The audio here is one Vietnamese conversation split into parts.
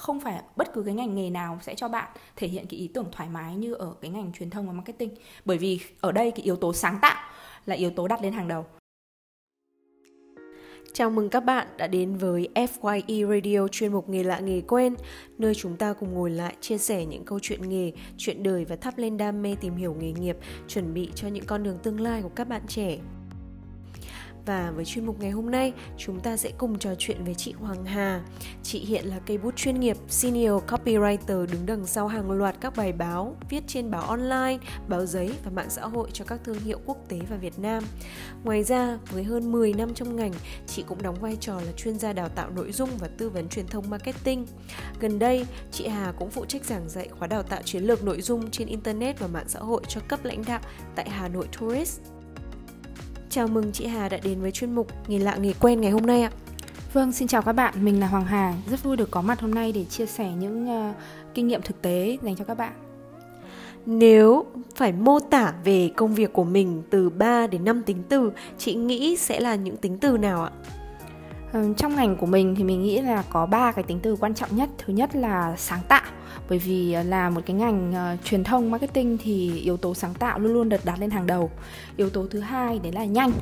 không phải bất cứ cái ngành nghề nào sẽ cho bạn thể hiện cái ý tưởng thoải mái như ở cái ngành truyền thông và marketing bởi vì ở đây cái yếu tố sáng tạo là yếu tố đặt lên hàng đầu Chào mừng các bạn đã đến với FYE Radio chuyên mục nghề lạ nghề quen, nơi chúng ta cùng ngồi lại chia sẻ những câu chuyện nghề, chuyện đời và thắp lên đam mê tìm hiểu nghề nghiệp, chuẩn bị cho những con đường tương lai của các bạn trẻ. Và với chuyên mục ngày hôm nay, chúng ta sẽ cùng trò chuyện với chị Hoàng Hà. Chị hiện là cây bút chuyên nghiệp, senior copywriter đứng đằng sau hàng loạt các bài báo, viết trên báo online, báo giấy và mạng xã hội cho các thương hiệu quốc tế và Việt Nam. Ngoài ra, với hơn 10 năm trong ngành, chị cũng đóng vai trò là chuyên gia đào tạo nội dung và tư vấn truyền thông marketing. Gần đây, chị Hà cũng phụ trách giảng dạy khóa đào tạo chiến lược nội dung trên internet và mạng xã hội cho cấp lãnh đạo tại Hà Nội Tourist. Chào mừng chị Hà đã đến với chuyên mục Nghề lạ nghề quen ngày hôm nay ạ. Vâng, xin chào các bạn, mình là Hoàng Hà, rất vui được có mặt hôm nay để chia sẻ những uh, kinh nghiệm thực tế dành cho các bạn. Nếu phải mô tả về công việc của mình từ 3 đến 5 tính từ, chị nghĩ sẽ là những tính từ nào ạ? trong ngành của mình thì mình nghĩ là có ba cái tính từ quan trọng nhất thứ nhất là sáng tạo bởi vì à, là một cái ngành uh, truyền thông marketing thì yếu tố sáng tạo luôn luôn được đặt lên hàng đầu. Yếu tố thứ hai đấy là nhanh.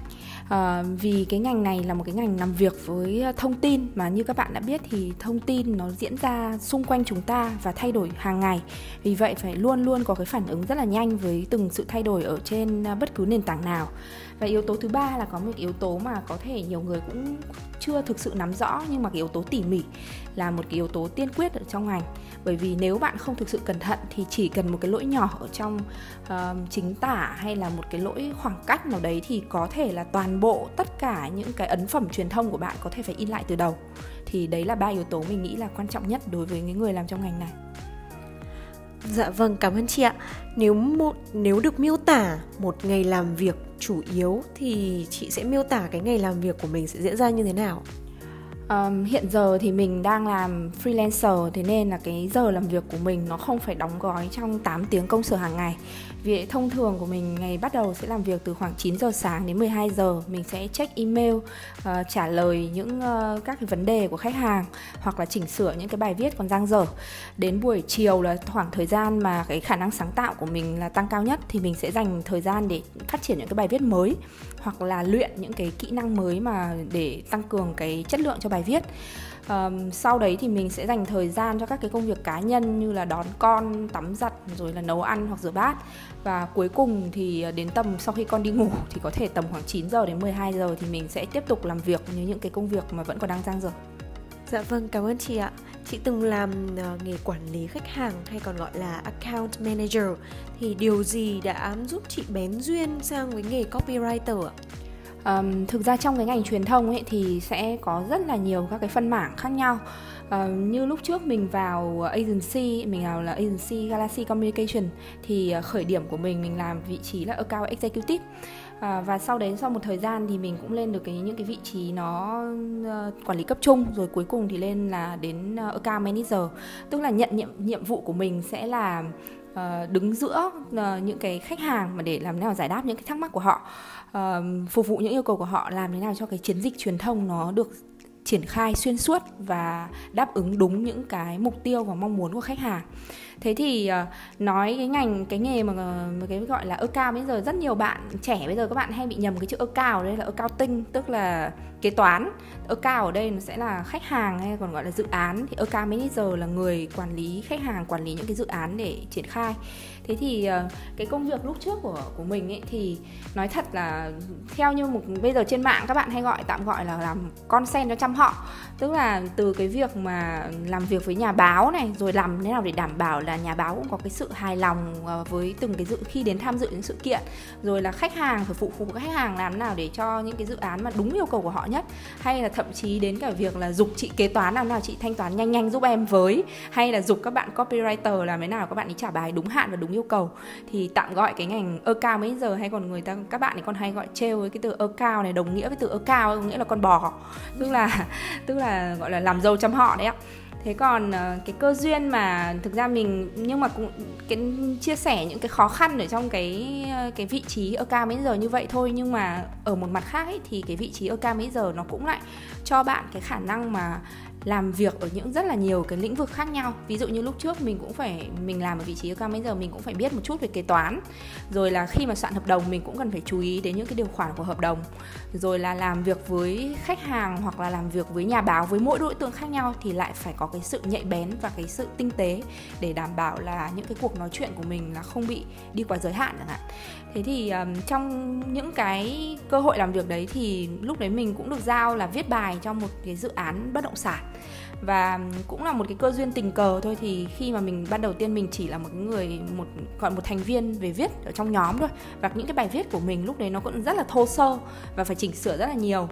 Uh, vì cái ngành này là một cái ngành làm việc với thông tin mà như các bạn đã biết thì thông tin nó diễn ra xung quanh chúng ta và thay đổi hàng ngày. Vì vậy phải luôn luôn có cái phản ứng rất là nhanh với từng sự thay đổi ở trên bất cứ nền tảng nào và yếu tố thứ ba là có một yếu tố mà có thể nhiều người cũng chưa thực sự nắm rõ nhưng mà cái yếu tố tỉ mỉ là một cái yếu tố tiên quyết ở trong ngành. Bởi vì nếu bạn không thực sự cẩn thận thì chỉ cần một cái lỗi nhỏ ở trong uh, chính tả hay là một cái lỗi khoảng cách nào đấy thì có thể là toàn bộ tất cả những cái ấn phẩm truyền thông của bạn có thể phải in lại từ đầu. Thì đấy là ba yếu tố mình nghĩ là quan trọng nhất đối với những người làm trong ngành này. Dạ vâng, cảm ơn chị ạ. Nếu một nếu được miêu tả một ngày làm việc chủ yếu thì chị sẽ miêu tả cái ngày làm việc của mình sẽ diễn ra như thế nào? Um, hiện giờ thì mình đang làm freelancer thế nên là cái giờ làm việc của mình nó không phải đóng gói trong 8 tiếng công sở hàng ngày. Vì thông thường của mình ngày bắt đầu sẽ làm việc từ khoảng 9 giờ sáng đến 12 giờ mình sẽ check email uh, trả lời những uh, các cái vấn đề của khách hàng hoặc là chỉnh sửa những cái bài viết còn dang dở. Đến buổi chiều là khoảng thời gian mà cái khả năng sáng tạo của mình là tăng cao nhất thì mình sẽ dành thời gian để phát triển những cái bài viết mới hoặc là luyện những cái kỹ năng mới mà để tăng cường cái chất lượng cho bài viết um, sau đấy thì mình sẽ dành thời gian cho các cái công việc cá nhân như là đón con tắm giặt rồi là nấu ăn hoặc rửa bát và cuối cùng thì ờ, đến tầm sau khi con đi ngủ thì có thể tầm khoảng 9 giờ đến 12 giờ thì mình sẽ tiếp tục làm việc như những cái công việc mà vẫn còn đang dang dở. Dạ vâng, cảm ơn chị ạ. Chị từng làm uh, nghề quản lý khách hàng hay còn gọi là account manager thì điều gì đã giúp chị bén duyên sang với nghề copywriter ạ? Um, thực ra trong cái ngành truyền thông ấy thì sẽ có rất là nhiều các cái phân mảng khác nhau. Uh, như lúc trước mình vào agency mình vào là agency Galaxy Communication thì ờ, khởi điểm của mình mình làm vị trí là account executive. À, và sau đấy sau một thời gian thì mình cũng lên được cái những cái vị trí nó uh, quản lý cấp trung rồi cuối cùng thì lên là đến uh, account manager. Tức là nhận nhiệm nhiệm vụ của mình sẽ là uh, đứng giữa uh, những cái khách hàng mà để làm thế nào giải đáp những cái thắc mắc của họ uh, phục vụ những yêu cầu của họ làm thế nào cho cái chiến dịch truyền thông nó được triển khai xuyên suốt và đáp ứng đúng những cái mục tiêu và mong muốn của khách hàng thế thì uh, nói cái ngành cái nghề mà, ờ, mà cái gọi là cao bây giờ rất nhiều bạn trẻ bây giờ các bạn hay bị nhầm cái chữ cao đây là cao tinh tức là kế toán. Cao ở đây nó sẽ là khách hàng hay còn gọi là dự án. Thì account manager là người quản lý khách hàng quản lý những cái dự án để triển khai. Thế thì uh, cái công việc lúc trước của của mình ấy thì nói thật là theo như một bây giờ trên mạng các bạn hay gọi tạm gọi là làm con sen cho chăm họ. Tức là từ cái việc mà làm việc với nhà báo này rồi làm thế nào để đảm bảo là nhà báo cũng có cái sự hài lòng ờ, với từng cái dự, khi đến tham dự những sự kiện. Rồi là khách hàng, phải phụ phục khách hàng làm nào để cho những cái dự án mà đúng yêu cầu của họ nhất. Hay là thậm chí đến cả việc là dục chị kế toán làm nào, chị thanh toán nhanh nhanh giúp em với. Hay là dục các bạn copywriter làm thế nào, các bạn ấy trả bài đúng hạn và đúng yêu cầu. Thì tạm gọi cái ngành ơ cao mấy giờ, hay còn người ta, các bạn ấy còn hay gọi trêu với cái từ ơ cao này, đồng nghĩa với từ ơ cao nghĩa là con bò. Tức là tức là gọi là làm dâu chăm họ đấy ạ thế còn ờ, cái cơ duyên mà thực ra mình nhưng mà cũng cái chia sẻ những cái khó khăn ở trong cái ờ, cái vị trí ở ca mấy giờ như vậy thôi nhưng mà ở một mặt khác ấy, thì cái vị trí ở ca mấy giờ nó cũng lại cho bạn cái khả năng mà làm việc ở những rất là nhiều cái lĩnh vực khác nhau. Ví dụ như lúc trước mình cũng phải mình làm ở vị trí cao bây giờ mình cũng phải biết một chút về kế toán. Rồi là khi mà soạn hợp đồng mình cũng cần phải chú ý đến những cái điều khoản của hợp đồng. Rồi là làm việc với khách hàng hoặc là làm việc với nhà báo với mỗi đối tượng khác nhau thì lại phải có cái sự nhạy bén và cái sự tinh tế để đảm bảo là những cái cuộc nói chuyện của mình là không bị đi quá giới hạn chẳng hạn. Thế thì um, trong những cái cơ hội làm việc đấy thì lúc đấy mình cũng được giao là viết bài cho một cái dự án bất động sản và cũng là một cái cơ duyên tình cờ thôi thì khi mà mình ban đầu tiên mình chỉ là một người một gọi một thành viên về viết ở trong nhóm thôi. Và những cái bài viết của mình lúc đấy nó cũng rất là thô sơ và phải chỉnh sửa rất là nhiều.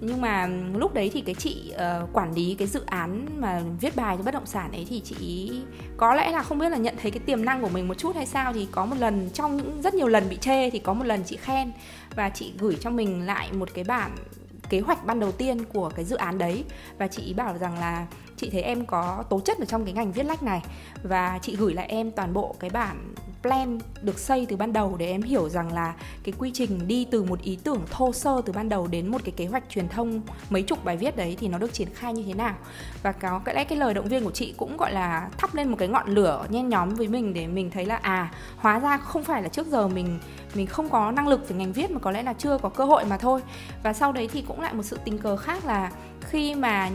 Nhưng mà lúc đấy thì cái chị uh, quản lý cái dự án mà viết bài cho bất động sản ấy thì chị có lẽ là không biết là nhận thấy cái tiềm năng của mình một chút hay sao thì có một lần trong những rất nhiều lần bị chê thì có một lần chị khen và chị gửi cho mình lại một cái bản kế hoạch ban đầu tiên của cái dự án đấy. Và chị bảo rằng là chị thấy em có tố chất ở trong cái ngành viết lách này. Và chị gửi lại em toàn bộ cái bản plan được xây từ ban đầu để em hiểu rằng là cái quy trình đi từ một ý tưởng thô sơ từ ban đầu đến một cái kế hoạch truyền thông mấy chục bài viết đấy thì nó được triển khai như thế nào. Và có cái lẽ cái lời động viên của chị cũng gọi là thắp lên một cái ngọn lửa nhen nhóm với mình để mình thấy là à hóa ra không phải là trước giờ mình mình không có năng lực về ngành viết mà có lẽ là chưa có cơ hội mà thôi. Và sau đấy thì cũng lại một sự tình cờ khác là khi mà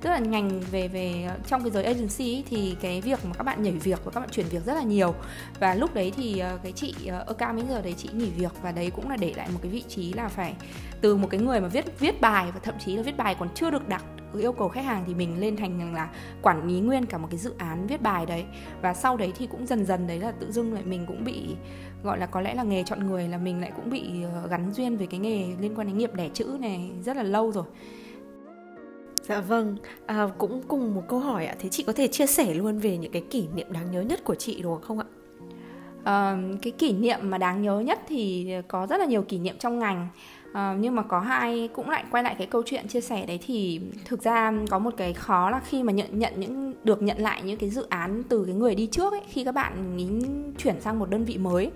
tức là ngành về về trong cái giới agency ấy, thì cái việc mà các bạn nhảy việc và các bạn chuyển việc rất là nhiều. Và lúc đấy thì ờ, cái chị ở cao mấy giờ đấy chị nghỉ việc và đấy cũng là để lại một cái vị trí là phải từ một cái người mà viết viết bài và thậm chí là viết bài còn chưa được đặt yêu cầu khách hàng thì mình lên thành là quản lý nguyên cả một cái dự án viết bài đấy. Và sau đấy thì cũng dần dần đấy là tự dưng lại mình cũng bị gọi là có lẽ là nghề chọn người là mình lại cũng bị ờ, gắn duyên với cái nghề liên quan đến nghiệp đẻ chữ này rất là lâu rồi. Dạ vâng, à, cũng cùng một câu hỏi ạ. Thế chị có thể chia sẻ luôn về những cái kỷ niệm đáng nhớ nhất của chị đúng không ạ? À, cái kỷ niệm mà đáng nhớ nhất thì có rất là nhiều kỷ niệm trong ngành à, nhưng mà có hai cũng lại quay lại cái câu chuyện chia sẻ đấy thì thực ra có một cái khó là khi mà nhận nhận những được nhận lại những cái dự án từ cái người đi trước ấy khi các bạn ý chuyển sang một đơn vị mới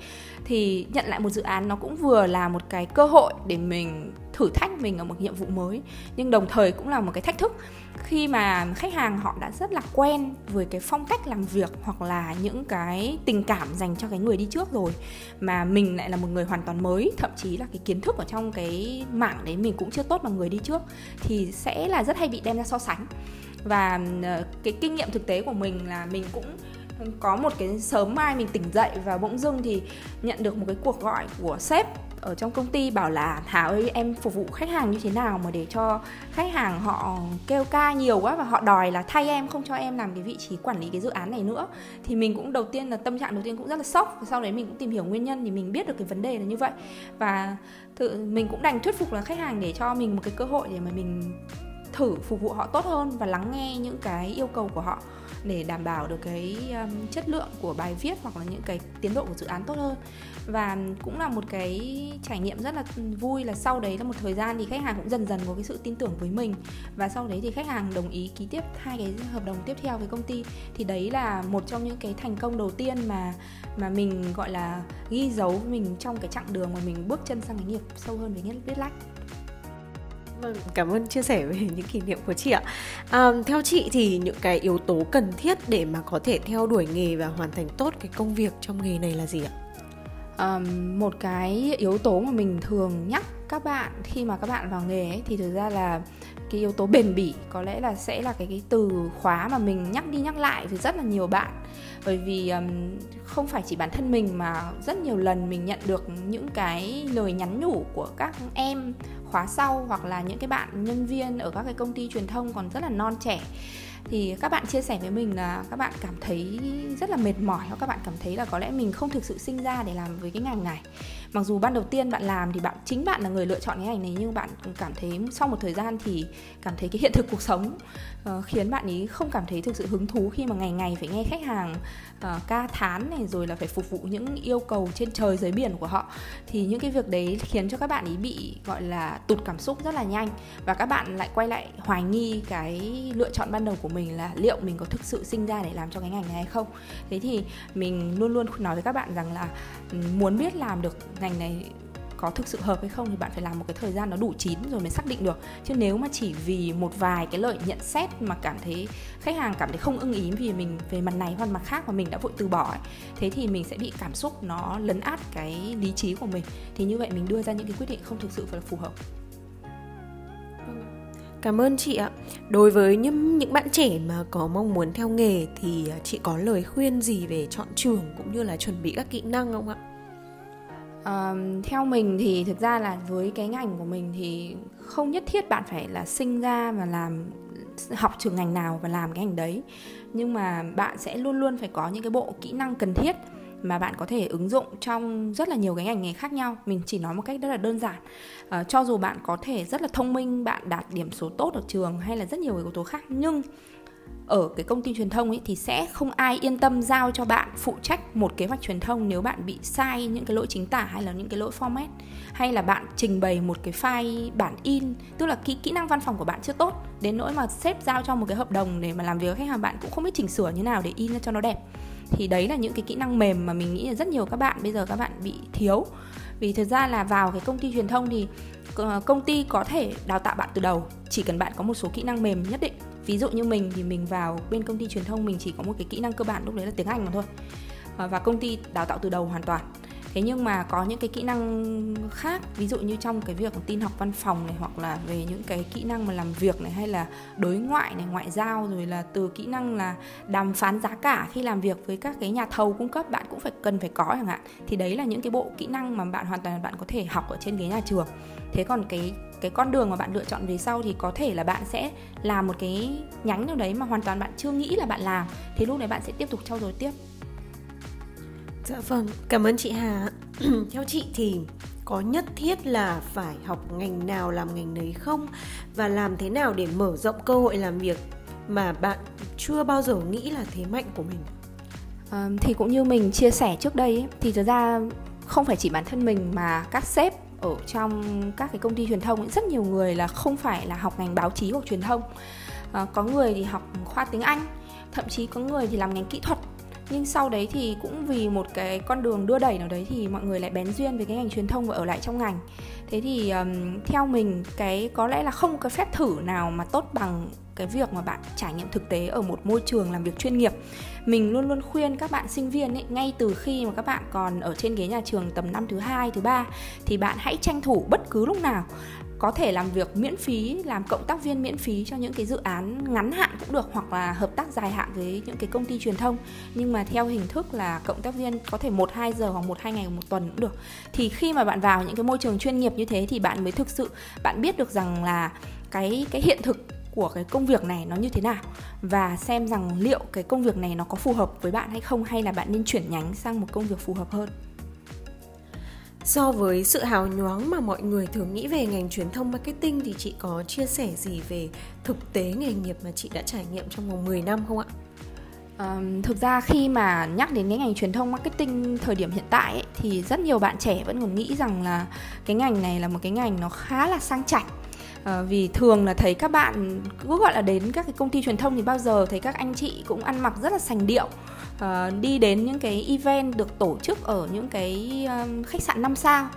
thì nhận lại một dự án nó cũng vừa là một cái cơ hội để mình thử thách mình ở một nhiệm vụ mới, nhưng đồng thời cũng là một cái thách thức. Khi mà khách hàng họ đã rất là quen với cái phong cách làm việc hoặc là những cái tình cảm dành cho cái người đi trước rồi, mà mình lại là một người hoàn toàn mới, thậm chí là cái kiến thức ở trong cái mảng đấy mình cũng chưa tốt bằng người đi trước, thì sẽ là rất hay bị đem ra so sánh. Và ờ, cái kinh nghiệm thực tế của mình là mình cũng có một cái sớm mai mình tỉnh dậy và bỗng dưng thì nhận được một cái cuộc gọi của sếp ở trong công ty bảo là Thảo ơi, em phục vụ khách hàng như thế nào mà để cho khách hàng họ kêu ca nhiều quá và họ đòi là thay em, không cho em làm cái vị trí quản lý cái dự án này nữa. Thì mình cũng đầu tiên là tâm trạng đầu tiên cũng rất là sốc, và sau đấy mình cũng tìm hiểu nguyên nhân thì mình biết được cái vấn đề là như vậy. Và tự, mình cũng đành thuyết phục là khách hàng để cho mình một cái cơ hội để mà mình thử phục vụ họ tốt hơn và lắng nghe những cái yêu cầu của họ để đảm bảo được cái um, chất lượng của bài viết hoặc là những cái tiến độ của dự án tốt hơn. Và cũng là một cái trải nghiệm rất là vui là sau đấy là một thời gian thì khách hàng cũng dần dần có cái sự tin tưởng với mình. Và sau đấy thì khách hàng đồng ý ký tiếp hai cái hợp đồng tiếp theo với công ty. Thì đấy là một trong những cái thành công đầu tiên mà mà mình gọi là ghi dấu mình trong cái chặng đường mà mình bước chân sang cái nghiệp sâu hơn với viết lách. Vâng, cảm ơn chia sẻ về những kỷ niệm của chị ạ. À, theo chị thì những cái yếu tố cần thiết để mà có thể theo đuổi nghề và hoàn thành tốt cái công việc trong nghề này là gì ạ? À, một cái yếu tố mà mình thường nhắc các bạn khi mà các bạn vào nghề ấy, thì thực ra là cái yếu tố bền bỉ có lẽ là sẽ là cái cái từ khóa mà mình nhắc đi nhắc lại với rất là nhiều bạn. Bởi vì um, không phải chỉ bản thân mình mà rất nhiều lần mình nhận được những cái lời nhắn nhủ của các em khóa sau hoặc là những cái bạn nhân viên ở các cái công ty truyền thông còn rất là non trẻ. Thì các bạn chia sẻ với mình là các bạn cảm thấy rất là mệt mỏi hoặc các bạn cảm thấy là có lẽ mình không thực sự sinh ra để làm với cái ngành này. Mặc dù ban đầu tiên bạn làm thì bạn chính bạn là người lựa chọn cái ngành này nhưng bạn cảm thấy sau một thời gian thì thì cảm thấy cái hiện thực cuộc sống uh, khiến bạn ấy không cảm thấy thực sự hứng thú khi mà ngày ngày phải nghe khách hàng uh, ca thán này rồi là phải phục vụ những yêu cầu trên trời dưới biển của họ. Thì những cái việc đấy khiến cho các bạn ấy bị gọi là tụt cảm xúc rất là nhanh. Và các bạn lại quay lại hoài nghi cái lựa chọn ban đầu của mình là liệu mình có thực sự sinh ra để làm cho cái ngành này hay không. Thế thì mình luôn luôn nói với các bạn rằng là ừ, muốn biết làm được ngành này có thực sự hợp hay không thì bạn phải làm một cái thời gian nó đủ chín rồi mới xác định được chứ nếu mà chỉ vì một vài cái lời nhận xét mà cảm thấy khách hàng cảm thấy không ưng ý vì mình về mặt này hoặc mặt khác mà mình đã vội từ bỏ ấy, thế thì mình sẽ bị cảm xúc nó lấn át cái lý trí của mình thì như vậy mình đưa ra những cái quyết định không thực sự phải là phù hợp Cảm ơn chị ạ. Đối với những những bạn trẻ mà có mong muốn theo nghề thì chị có lời khuyên gì về chọn trường cũng như là chuẩn bị các kỹ năng không ạ? Uh, theo mình thì thực ra là với cái ngành của mình thì không nhất thiết bạn phải là sinh ra và làm học trường ngành nào và làm cái ngành đấy. Nhưng mà bạn sẽ luôn luôn phải có những cái bộ kỹ năng cần thiết mà bạn có thể ứng dụng trong rất là nhiều cái ngành nghề khác nhau. Mình chỉ nói một cách rất là đơn giản. À, cho dù bạn có thể rất là thông minh bạn đạt điểm số tốt ở trường hay là rất nhiều yếu tố khác nhưng ở cái công ty truyền thông ấy, thì sẽ không ai yên tâm giao cho bạn phụ trách một kế hoạch truyền thông nếu bạn bị sai những cái lỗi chính tả hay là những cái lỗi format. Hay là bạn trình bày một cái file bản in, tức là kỹ kỹ năng văn phòng của bạn chưa tốt, đến nỗi mà sếp giao cho một cái hợp đồng để mà làm việc với khách hàng bạn cũng không biết chỉnh sửa như nào để in cho nó đẹp. Thì đấy là những cái kỹ năng mềm mà mình nghĩ là rất nhiều các bạn, bây giờ các bạn bị thiếu. Vì thực ra là vào cái công ty truyền thông thì ờ, công ty có thể đào tạo bạn từ đầu, chỉ cần bạn có một số kỹ năng mềm nhất định ví dụ như mình thì mình vào bên công ty truyền thông mình chỉ có một cái kỹ năng cơ bản, lúc đấy là tiếng anh mà thôi. Ờ, và công ty đào tạo từ đầu hoàn toàn thế nhưng mà có những cái kỹ năng khác, ví dụ như trong cái việc tin học văn phòng này, hoặc là về những cái kỹ năng mà làm việc này, hay là đối ngoại này, ngoại giao, rồi là từ kỹ năng là đàm phán giá cả khi làm việc với các cái nhà thầu cung cấp, bạn cũng phải cần phải có chẳng hạn. Thì đấy là những cái bộ kỹ năng mà bạn hoàn toàn bạn có thể học ở trên ghế nhà trường. Thế còn cái cái con đường mà bạn lựa chọn về sau thì có thể là bạn sẽ làm một cái nhánh nào đấy mà hoàn toàn bạn chưa nghĩ là bạn làm. Thì lúc đấy bạn sẽ tiếp tục trau dồi tiếp. Dạ vâng, cảm ơn chị Hà. Theo chị thì có nhất thiết là phải học ngành nào làm ngành đấy không và làm thế nào để mở rộng cơ hội làm việc mà bạn chưa bao giờ nghĩ là thế mạnh của mình? À, thì cũng như mình chia sẻ trước đây ấy, thì thực ra không phải chỉ bản thân mình mà các sếp ở trong các cái công ty truyền thông ấy, rất nhiều người là không phải là học ngành báo chí hoặc truyền thông à, có người thì học khoa tiếng Anh thậm chí có người thì làm ngành kỹ thuật nhưng sau đấy thì cũng vì một cái con đường đưa đẩy nào đấy thì mọi người lại bén duyên với cái ngành truyền thông và ở lại trong ngành. Thế thì um, theo mình cái có lẽ là không có phép thử nào mà tốt bằng cái việc mà bạn trải nghiệm thực tế ở một môi trường làm việc chuyên nghiệp. Mình luôn luôn khuyên các bạn sinh viên ấy ngay từ khi mà các bạn còn ở trên ghế nhà trường tầm năm thứ hai thứ ba thì bạn hãy tranh thủ bất cứ lúc nào có thể làm việc miễn phí, làm cộng tác viên miễn phí cho những cái dự án ngắn hạn cũng được hoặc là hợp tác dài hạn với những cái công ty truyền thông. Nhưng mà theo hình thức là cộng tác viên có thể một, hai giờ hoặc một, hai ngày một tuần cũng được. Thì khi mà bạn vào những cái môi trường chuyên nghiệp như thế thì bạn mới thực sự, bạn biết được rằng là cái cái hiện thực của cái công việc này nó như thế nào và xem rằng liệu cái công việc này nó có phù hợp với bạn hay không, hay là bạn nên chuyển nhánh sang một công việc phù hợp hơn. So với sự hào nhoáng mà mọi người thường nghĩ về ngành truyền thông marketing thì chị có chia sẻ gì về thực tế nghề nghiệp mà chị đã trải nghiệm trong vòng 10 năm không ạ? Um, thực ra khi mà nhắc đến cái ngành truyền thông marketing thời điểm hiện tại ấy, thì rất nhiều bạn trẻ vẫn còn nghĩ rằng là cái ngành này là một cái ngành nó khá là sang chảnh uh, vì thường là thấy các bạn cứ gọi là đến các cái công ty truyền thông thì bao giờ thấy các anh chị cũng ăn mặc rất là sành điệu uh, đi đến những cái event được tổ chức ở những cái um, khách sạn 5 sao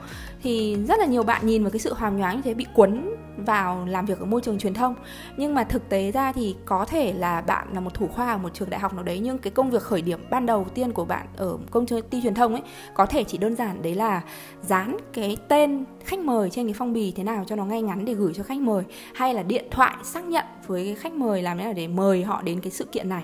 thì rất là nhiều bạn nhìn vào cái sự hào nhoáng như thế bị cuốn vào làm việc ở môi trường truyền thông. Nhưng mà thực tế ra thì có thể là bạn là một thủ khoa ở một trường đại học nào đấy nhưng cái công việc khởi điểm ban đầu tiên của bạn ở công ty truyền thông ấy có thể chỉ đơn giản đấy là dán cái tên khách mời trên cái phong bì thế nào cho nó ngay ngắn để gửi cho khách mời hay là điện thoại xác nhận với cái khách mời làm thế nào để mời họ đến cái sự kiện này.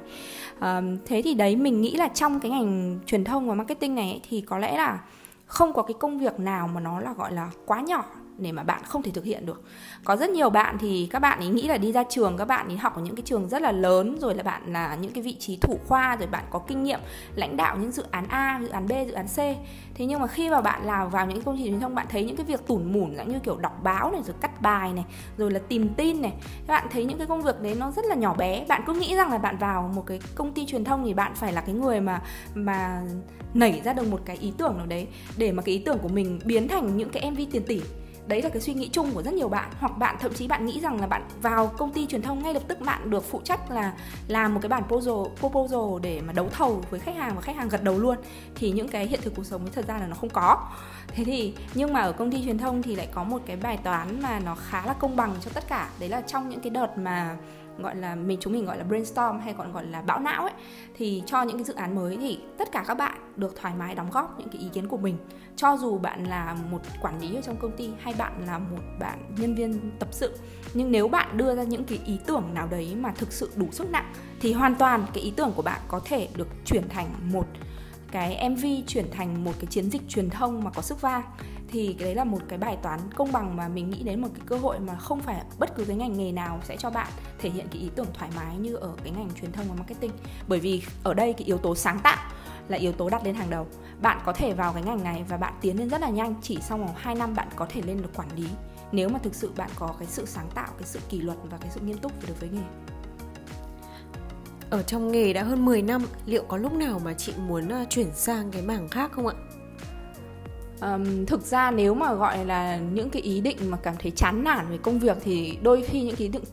À, thế thì đấy mình nghĩ là trong cái ngành truyền thông và marketing này ấy, thì có lẽ là không có cái công việc nào mà nó là gọi là quá nhỏ để mà bạn không thể thực hiện được. Có rất nhiều bạn thì các bạn ấy nghĩ là đi ra trường, các bạn ấy học ở những cái trường rất là lớn, rồi là bạn là những cái vị trí thủ khoa, rồi bạn có kinh nghiệm lãnh đạo những dự án A, dự án B, dự án C. Thế nhưng mà khi mà bạn làm vào những công ty truyền thông, bạn thấy những cái việc tủn mủn giống như kiểu đọc báo này, rồi cắt bài này, rồi là tìm tin này, các bạn thấy những cái công việc đấy nó rất là nhỏ bé. Bạn cứ nghĩ rằng là bạn vào một cái công ty truyền thông thì bạn phải là cái người mà mà nảy ra được một cái ý tưởng nào đấy để mà cái ý tưởng của mình biến thành những cái MV tiền tỷ đấy là cái suy nghĩ chung của rất nhiều bạn. Hoặc bạn thậm chí bạn nghĩ rằng là bạn vào công ty truyền thông ngay lập tức bạn được phụ trách là làm một cái bản proposal, proposal để mà đấu thầu với khách hàng và khách hàng gật đầu luôn. Thì những cái hiện thực cuộc sống thật ra là nó không có. Thế thì nhưng mà ở công ty truyền thông thì lại có một cái bài toán mà nó khá là công bằng cho tất cả. Đấy là trong những cái đợt mà gọi là mình chúng mình gọi là brainstorm hay còn gọi là bão não ấy thì cho những cái dự án mới thì tất cả các bạn được thoải mái đóng góp những cái ý kiến của mình. Cho dù bạn là một quản lý ở trong công ty hay bạn là một bạn nhân viên tập sự, nhưng nếu bạn đưa ra những cái ý tưởng nào đấy mà thực sự đủ sức nặng, thì hoàn toàn cái ý tưởng của bạn có thể được chuyển thành một cái MV chuyển thành một cái chiến dịch truyền thông mà có sức vang. Thì cái đấy là một cái bài toán công bằng mà mình nghĩ đến một cái cơ hội mà không phải bất cứ cái ngành nghề nào sẽ cho bạn thể hiện cái ý tưởng thoải mái như ở cái ngành truyền thông và marketing. Bởi vì ở đây cái yếu tố sáng tạo là yếu tố đặt lên hàng đầu. Bạn có thể vào cái ngành này và bạn tiến lên rất là nhanh, chỉ sau vòng 2 năm bạn có thể lên được quản lý, nếu mà thực sự bạn có cái sự sáng tạo, cái sự kỷ luật và cái sự nghiêm túc đối với nghề. Ở trong nghề đã hơn 10 năm, liệu có lúc nào mà chị muốn ờ, chuyển sang cái mảng khác không ạ? Um, thực ra nếu mà gọi là những cái ý định mà cảm thấy chán nản về công việc thì đôi khi những cái ý định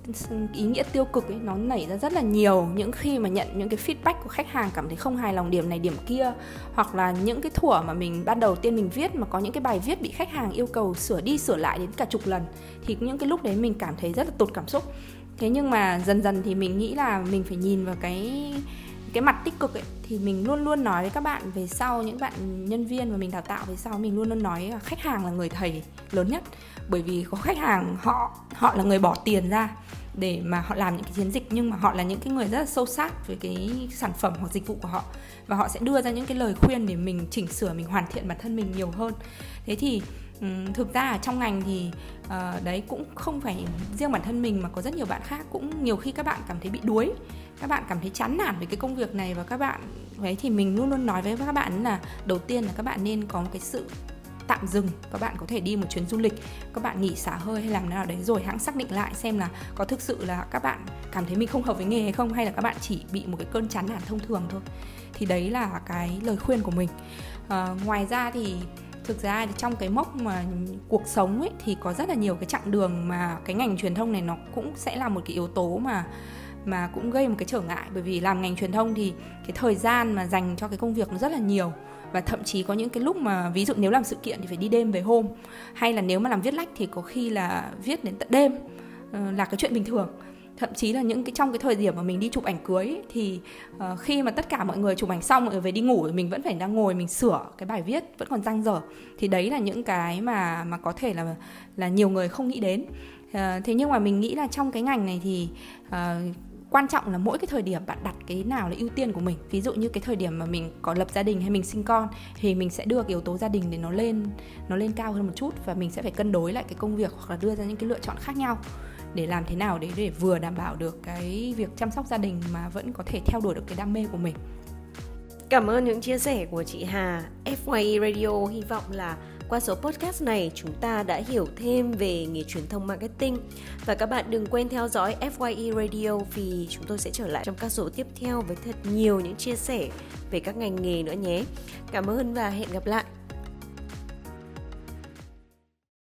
ý nghĩa tiêu cực ấy nó nảy ra rất là nhiều. Những khi mà nhận những cái feedback của khách hàng cảm thấy không hài lòng điểm này điểm kia hoặc là những cái thủa mà mình ban đầu tiên mình viết mà có những cái bài viết bị khách hàng yêu cầu sửa đi sửa lại đến cả chục lần thì những cái lúc đấy mình cảm thấy rất là tụt cảm xúc. Thế nhưng mà dần dần thì mình nghĩ là mình phải nhìn vào cái cái mặt tích cực ấy, thì mình luôn luôn nói với các bạn về sau, những bạn nhân viên mà mình đào tạo về sau, mình luôn luôn nói là khách hàng là người thầy lớn nhất. Bởi vì có khách hàng, họ họ là người bỏ tiền ra để mà họ làm những cái chiến dịch, nhưng mà họ là những cái người rất là sâu sát với cái sản phẩm hoặc dịch vụ của họ. Và họ sẽ đưa ra những cái lời khuyên để mình chỉnh sửa, mình hoàn thiện bản thân mình nhiều hơn. Thế thì Ừ, thực ra ở trong ngành thì uh, đấy cũng không phải riêng bản thân mình mà có rất nhiều bạn khác cũng nhiều khi các bạn cảm thấy bị đuối các bạn cảm thấy chán nản với cái công việc này và các bạn ấy thì mình luôn luôn nói với các bạn là đầu tiên là các bạn nên có một cái sự tạm dừng các bạn có thể đi một chuyến du lịch các bạn nghỉ xả hơi hay làm nào đấy rồi hãng xác định lại xem là có thực sự là các bạn cảm thấy mình không hợp với nghề hay không hay là các bạn chỉ bị một cái cơn chán nản thông thường thôi. Thì đấy là cái lời khuyên của mình. À, ngoài ra thì thực ra thì trong cái mốc mà cuộc sống ấy, thì có rất là nhiều cái chặng đường mà cái ngành truyền thông này nó cũng sẽ là một cái yếu tố mà mà cũng gây một cái trở ngại. Bởi vì làm ngành truyền thông thì cái thời gian mà dành cho cái công việc nó rất là nhiều. Và thậm chí có những cái lúc mà ví dụ nếu làm sự kiện thì phải đi đêm về hôm. Hay là nếu mà làm viết lách thì có khi là viết đến tận đêm ờ, là cái chuyện bình thường thậm chí là những cái trong cái thời điểm mà mình đi chụp ảnh cưới ấy, thì uh, khi mà tất cả mọi người chụp ảnh xong rồi về đi ngủ thì mình vẫn phải đang ngồi mình sửa cái bài viết vẫn còn răng dở thì đấy là những cái mà mà có thể là là nhiều người không nghĩ đến. Uh, thế nhưng mà mình nghĩ là trong cái ngành này thì uh, quan trọng là mỗi cái thời điểm bạn đặt cái nào là ưu tiên của mình. Ví dụ như cái thời điểm mà mình có lập gia đình hay mình sinh con thì mình sẽ đưa cái yếu tố gia đình để nó lên nó lên cao hơn một chút và mình sẽ phải cân đối lại cái công việc hoặc là đưa ra những cái lựa chọn khác nhau để làm thế nào để để vừa đảm bảo được cái việc chăm sóc gia đình mà vẫn có thể theo đuổi được cái đam mê của mình Cảm ơn những chia sẻ của chị Hà. FYE Radio hy vọng là qua số podcast này, chúng ta đã hiểu thêm về nghề truyền thông marketing và các bạn đừng quên theo dõi FYE Radio vì chúng tôi sẽ trở lại trong các số tiếp theo với thật nhiều những chia sẻ về các ngành nghề nữa nhé. Cảm ơn và hẹn gặp lại.